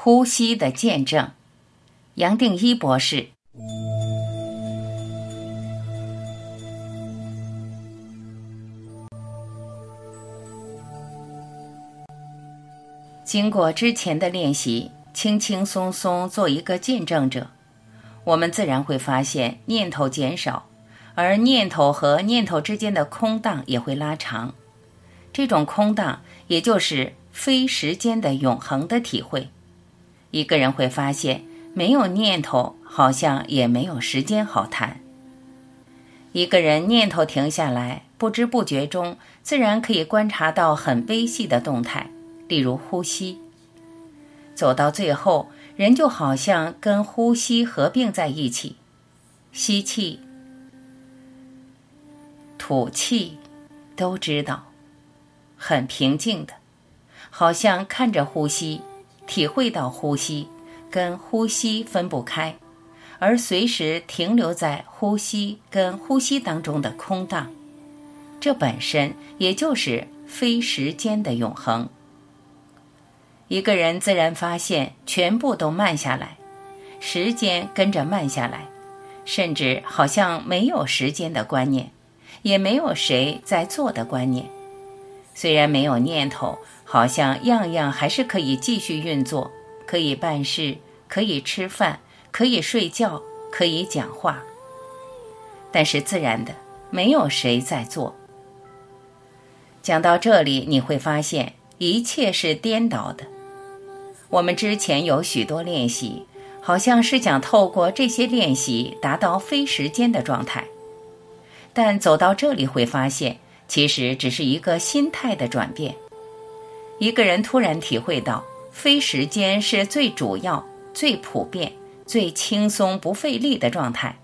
呼吸的见证，杨定一博士。经过之前的练习，轻轻松松做一个见证者，我们自然会发现念头减少，而念头和念头之间的空档也会拉长。这种空档，也就是非时间的永恒的体会。一个人会发现，没有念头，好像也没有时间好谈。一个人念头停下来，不知不觉中，自然可以观察到很微细的动态。例如呼吸，走到最后，人就好像跟呼吸合并在一起，吸气、吐气，都知道，很平静的，好像看着呼吸，体会到呼吸，跟呼吸分不开，而随时停留在呼吸跟呼吸当中的空档，这本身也就是非时间的永恒。一个人自然发现，全部都慢下来，时间跟着慢下来，甚至好像没有时间的观念，也没有谁在做的观念。虽然没有念头，好像样样还是可以继续运作，可以办事，可以吃饭，可以睡觉，可以讲话。但是自然的，没有谁在做。讲到这里，你会发现一切是颠倒的。我们之前有许多练习，好像是想透过这些练习达到非时间的状态，但走到这里会发现，其实只是一个心态的转变。一个人突然体会到，非时间是最主要、最普遍、最轻松不费力的状态。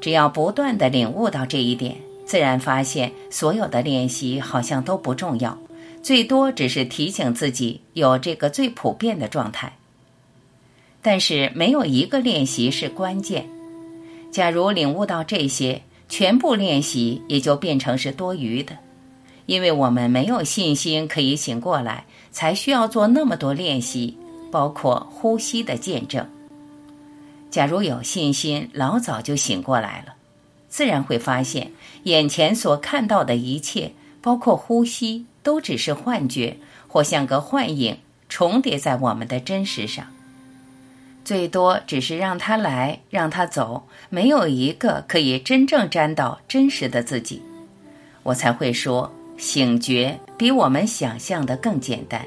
只要不断的领悟到这一点，自然发现所有的练习好像都不重要。最多只是提醒自己有这个最普遍的状态，但是没有一个练习是关键。假如领悟到这些，全部练习也就变成是多余的，因为我们没有信心可以醒过来，才需要做那么多练习，包括呼吸的见证。假如有信心，老早就醒过来了，自然会发现眼前所看到的一切，包括呼吸。都只是幻觉，或像个幻影，重叠在我们的真实上。最多只是让他来，让他走，没有一个可以真正沾到真实的自己。我才会说，醒觉比我们想象的更简单。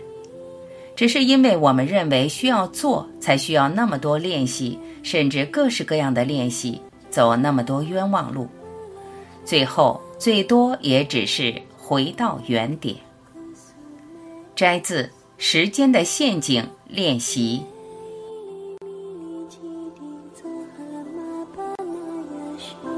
只是因为我们认为需要做，才需要那么多练习，甚至各式各样的练习，走那么多冤枉路。最后，最多也只是。回到原点。摘自《时间的陷阱》练习。Jesus.